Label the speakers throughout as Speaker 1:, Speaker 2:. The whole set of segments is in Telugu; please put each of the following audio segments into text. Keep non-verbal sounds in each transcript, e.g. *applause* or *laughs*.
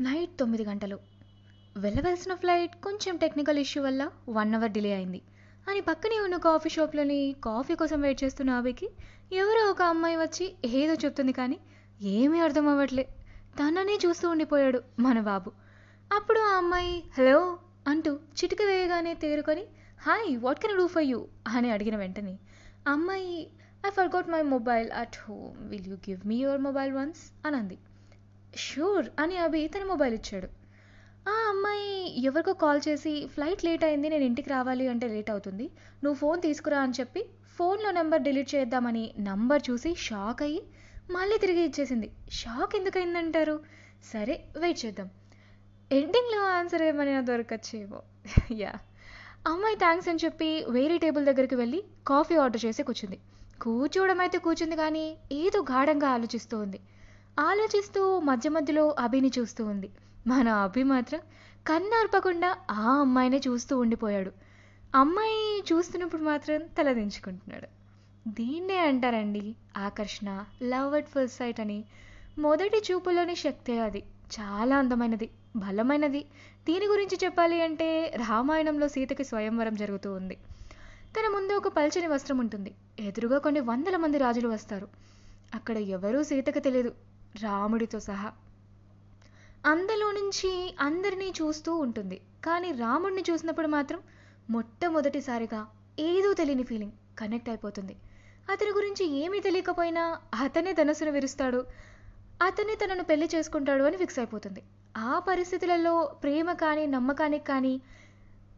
Speaker 1: నైట్ తొమ్మిది గంటలు. వెళ్ళవలసిన ఫ్లైట్ కొంచెం టెక్నికల్ ఇష్యూ వల్ల వన్ అవర్ డిలే అయింది. అని పక్కనే ఉన్న కాఫీ షాప్లోని కాఫీ కోసం వెయిట్ చేస్తున్న ఆవికి ఎవరో ఒక అమ్మాయి వచ్చి ఏదో చెప్తుంది కానీ ఏమీ అర్థం అవ్వట్లే. తననే చూస్తూ ఉండిపోయాడు మన బాబు. అప్పుడు ఆ అమ్మాయి హలో అంటూ చిటిక వేయగానే తేరుకొని hi what can do for you అని అడిగిన వెంటనే అమ్మాయి I forgot my mobile at home will you give me your mobile once అని అంది. షూర్ అని అభి తన మొబైల్ ఇచ్చాడు. ఆ అమ్మాయి ఎవరికో కాల్ చేసి ఫ్లైట్ లేట్ అయింది నేను ఇంటికి రావాలి అంటే లేట్ అవుతుంది. నువ్వు ఫోన్ తీసుకురా అని చెప్పి ఫోన్లో నెంబర్ డిలీట్ చేద్దామని నంబర్ చూసి షాక్ అయ్యి మళ్ళీ తిరిగి ఇచ్చేసింది. షాక్ ఎందుకైందంటారు? సరే వెయిట్ చేద్దాం. ఎండింగ్లో ఆన్సర్ ఏమైనా దొరకచ్చేమో. *laughs* యా. అమ్మాయి థ్యాంక్స్ అని చెప్పి వేరే టేబుల్ దగ్గరికి వెళ్ళి కాఫీ ఆర్డర్ చేసి కూర్చుంది. కూర్చోవడం అయితే కూర్చుంది కానీ ఏదో గాఢంగా ఆలోచిస్తూ ఉంది ఆలోచిస్తూ మధ్య మధ్యలో అభిని చూస్తూ ఉంది. మన అభి మాత్రం కన్నార్పకుండా ఆ అమ్మాయినే చూస్తూ ఉండిపోయాడు. అమ్మాయి చూస్తున్నప్పుడు మాత్రం తలదించుకుంటున్నాడు దీన్నే అంటారండి ఆకర్షణ లవ్ అట్ ఫస్ట్ సైట్ అని. మొదటి చూపులోని శక్తే అది. చాలా అందమైనది బలమైనది. దీని గురించి చెప్పాలి అంటే రామాయణంలో సీతకి స్వయంవరం జరుగుతూ ఉంది. తన ముందు ఒక పల్చని వస్త్రం ఉంటుంది. ఎదురుగా కొన్ని వందల మంది రాజులు వస్తారు. అక్కడ ఎవరూ సీతకు తెలియదు. రాముడితో సహా. అందులో నుంచి అందరినీ చూస్తూ ఉంటుంది. కానీ రాముడిని చూసినప్పుడు మాత్రం మొట్టమొదటిసారిగా ఏదో తెలియని ఫీలింగ్ కనెక్ట్ అయిపోతుంది. అతని గురించి ఏమీ తెలియకపోయినా అతనే ధనస్సును విరుస్తాడు. అతనే తనను పెళ్ళి చేసుకుంటాడు అని ఫిక్స్ అయిపోతుంది. ఆ పరిస్థితులలో ప్రేమ కానీ నమ్మకానికి కానీ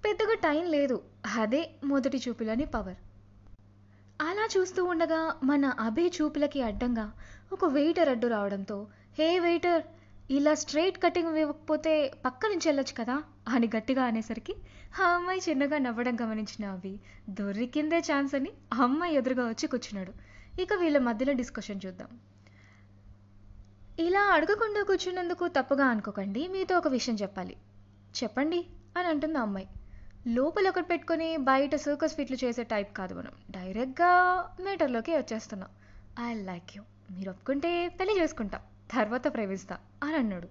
Speaker 1: పెద్దగా టైం లేదు. అదే మొదటి చూపులని పవర్ అలా చూస్తూ ఉండగా మన అభే చూపులకి అడ్డంగా ఒక వెయిటర్ అడ్డు రావడంతో హే వెయిటర్ ఇలా స్ట్రైట్ కటింగ్ ఇవ్వకపోతే పక్క నుంచి వెళ్ళొచ్చు కదా? అని గట్టిగా అనేసరికి ఆ అమ్మాయి చిన్నగా నవ్వడం గమనించిన అవి దొరికిందే ఛాన్స్ అని ఆ అమ్మాయి ఎదురుగా వచ్చి కూర్చున్నాడు. ఇక వీళ్ళ మధ్యలో డిస్కషన్ చూద్దాం. ఇలా అడగకుండా కూర్చున్నందుకు తప్పుగా అనుకోకండి మీతో ఒక విషయం చెప్పాలి. చెప్పండి అని అంటుంది ఆ అమ్మాయి. లోపల ఒకటి పెట్టుకొని బయట సర్కస్ ఫిట్లు చేసే టైప్ కాదు మనం. డైరెక్ట్గా మీటర్లోకి వచ్చేస్తున్నాం. I like you. మీరు ఒప్పుకుంటే పెళ్ళి చేసుకుంటాం. తర్వాత ప్రేమిస్తా అని అన్నాడు.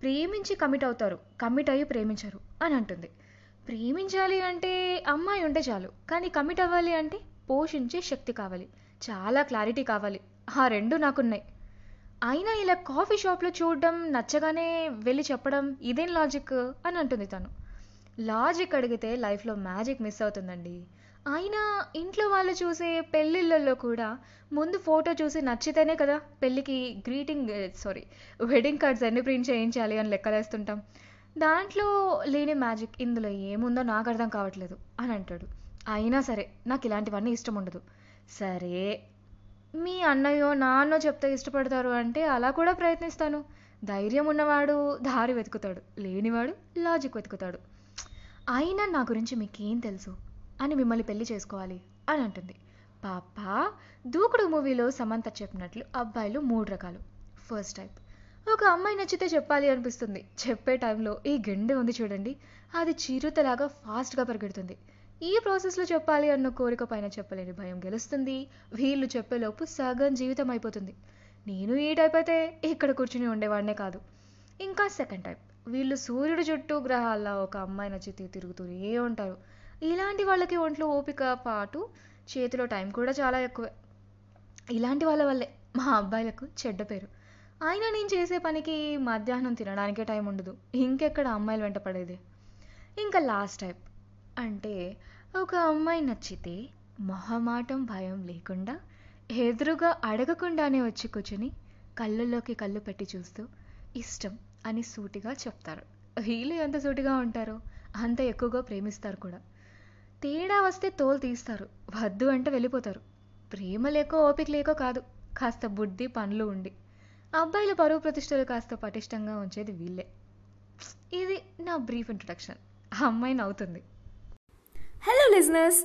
Speaker 1: ప్రేమించి కమిట్ అవుతారు. కమిట్ అయ్యి ప్రేమించరు అని అంటుంది. ప్రేమించాలి అంటే అమ్మాయి ఉంటే చాలు. కానీ కమిట్ అవ్వాలి అంటే పోషించే శక్తి కావాలి. చాలా క్లారిటీ కావాలి. ఆ రెండు నాకున్నాయి. అయినా ఇలా కాఫీ షాప్లో చూడడం నచ్చగానే వెళ్ళి చెప్పడం ఇదేం లాజిక్? అని అంటుంది తను. లాజిక్ అడిగితే లైఫ్లో మ్యాజిక్ మిస్ అవుతుందండి. అయినా ఇంట్లో వాళ్ళు చూసే పెళ్ళిళ్ళల్లో కూడా ముందు ఫోటో చూసి నచ్చితేనే కదా పెళ్ళికి గ్రీటింగ్ సారీ వెడ్డింగ్ కార్డ్స్ ఎన్ని ప్రింట్ చేయించాలి అని లెక్కలేస్తుంటాం. దాంట్లో లేని మ్యాజిక్ ఇందులో ఏముందో నాకు అర్థం కావట్లేదు అని అంటాడు. అయినా సరే నాకు ఇలాంటివన్నీ ఇష్టం ఉండదు. సరే మీ అన్నయ్యో నాన్నో చెప్తే ఇష్టపడతారు అంటే అలా కూడా ప్రయత్నిస్తాను. ధైర్యం ఉన్నవాడు దారి వెతుకుతాడు లేనివాడు లాజిక్ వెతుకుతాడు. అయినా నా గురించి మీకేం తెలుసు? అని మిమ్మల్ని పెళ్ళి చేసుకోవాలి అని అంటుంది. పాప దూకుడు మూవీలో సమంత చెప్పినట్లు అబ్బాయిలు మూడు రకాలు. ఫస్ట్ టైప్ ఒక అమ్మాయి నచ్చితే చెప్పాలి అనిపిస్తుంది. చెప్పే టైంలో ఈ గెండె ఉంది చూడండి. అది చిరుతలాగా ఫాస్ట్గా పరిగెడుతుంది. ఈ ప్రాసెస్లో చెప్పాలి అన్న కోరిక పైన చెప్పలేని భయం గెలుస్తుంది. వీళ్ళు చెప్పేలోపు సగం జీవితం అయిపోతుంది. నేను ఈ టైప్ అయితే ఇక్కడ కూర్చుని ఉండేవాడినే కాదు. ఇంకా సెకండ్ టైప్ వీళ్ళు సూర్యుడు చుట్టూ గ్రహాల్లో ఒక అమ్మాయి నచ్చితే తిరుగుతూనే ఉంటారు. ఇలాంటి వాళ్ళకి ఒంట్లో ఓపిక పాటు చేతిలో టైం కూడా చాలా ఎక్కువే. ఇలాంటి వాళ్ళ వల్లే మా అబ్బాయిలకు చెడ్డ పేరు. అయినా నేను చేసే పనికి మధ్యాహ్నం తినడానికే టైం ఉండదు. ఇంకెక్కడ అమ్మాయిలు వెంట పడేది? ఇంకా లాస్ట్ టైప్. అంటే ఒక అమ్మాయి నచ్చితే మొహమాటం భయం లేకుండా ఎదురుగా అడగకుండానే వచ్చి కూర్చుని కళ్ళల్లోకి కళ్ళు పెట్టి చూస్తూ ఇష్టం అని సూటిగా చెప్తారు. వీళ్ళు ఎంత సూటిగా ఉంటారో? అంత ఎక్కువగా ప్రేమిస్తారు కూడా. తేడా వస్తే తోలు తీస్తారు. వద్దు అంటే వెళ్ళిపోతారు. ప్రేమ లేకో ఓపిక లేకో కాదు. కాస్త బుద్ధి పనులు ఉండి. అబ్బాయిల పరువు ప్రతిష్టలు కాస్త పటిష్టంగా ఉంచేది వీళ్ళే. ఇది నా బ్రీఫ్ ఇంట్రొడక్షన్. ఆ అమ్మాయి నవ్వుతుంది.
Speaker 2: హలో లిజనర్స్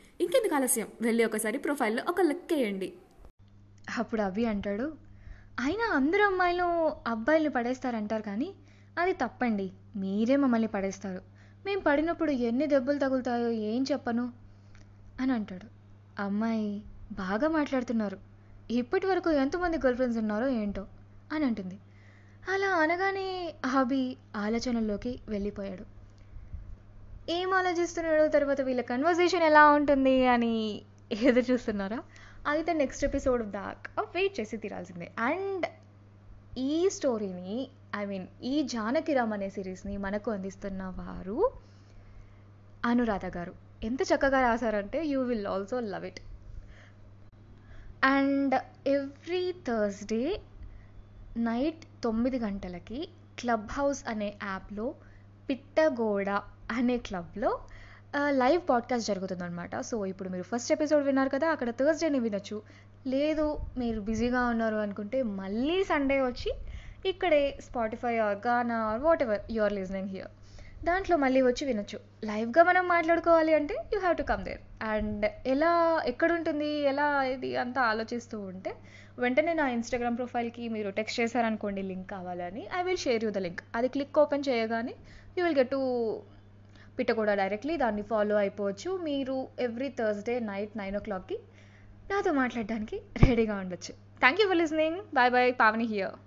Speaker 2: ఇంకెందుకు ఆలస్యం? వెళ్ళి ఒకసారి ప్రొఫైల్లో ఒక లుక్ వేయండి.
Speaker 1: అప్పుడు అభి అంటాడు అయినా అందరు అమ్మాయిలు అబ్బాయిలు పడేస్తారంటారు కానీ అది తప్పండి. మీరే మమ్మల్ని పడేస్తారు. మేము పడినప్పుడు ఎన్ని దెబ్బలు తగులుతాయో ఏం చెప్పను అని అంటాడు. అమ్మాయి బాగా మాట్లాడుతున్నారు. ఇప్పటి వరకు ఎంతమంది గర్ల్ ఫ్రెండ్స్ ఉన్నారో ఏంటో అని అంటుంది. అలా అనగానే హాబీ ఆలోచనల్లోకి వెళ్ళిపోయాడు. ఏం ఆలోచిస్తున్నాడో తర్వాత వీళ్ళ కన్వర్జేషన్ ఎలా ఉంటుంది అని ఏదో చూస్తున్నారా? అయితే నెక్స్ట్ ఎపిసోడ్ దాకా వెయిట్ చేసి తీరాల్సిందే. అండ్ ఈ స్టోరీని ఐ మీన్ ఈ జానకిరామ్ అనే సిరీస్ని మనకు అందిస్తున్న వారు అనురాధ గారు. ఎంత చక్కగా రాశారంటే you will also love it and every Thursday night తొమ్మిది గంటలకి క్లబ్ హౌస్ అనే యాప్లో పిట్టగోడ అనే క్లబ్లో లైవ్ పాడ్కాస్ట్ జరుగుతుందనమాట సో ఇప్పుడు మీరు ఫస్ట్ ఎపిసోడ్ విన్నారు కదా అక్కడ థర్స్డేని వినొచ్చు. లేదు మీరు బిజీగా ఉన్నారు అనుకుంటే మళ్ళీ సండే వచ్చి ఇక్కడే Spotify or Gaana or whatever you are listening here దాంట్లో మళ్ళీ వచ్చి వినొచ్చు. లైవ్గా మనం మాట్లాడుకోవాలి అంటే you have to come there. And ఎలా ఎక్కడుంటుంది ఎలా ఇది అంతా ఆలోచిస్తూ ఉంటే వెంటనే నా ఇన్స్టాగ్రామ్ ప్రొఫైల్కి మీరు టెక్స్ట్ చేశారనుకోండి లింక్ కావాలని I will share you the link. అది క్లిక్ ఓపెన్ చేయగానే యూ విల్ గెట్ టు పిట్టకూడ డైరెక్ట్లీ దాన్ని ఫాలో అయిపోవచ్చు. మీరు ఎవ్రీ థర్స్డే నైట్ నైన్ ఓ క్లాక్కి నాతో మాట్లాడడానికి రెడీగా ఉండొచ్చు. Thank you for listening. Bye bye Pavani here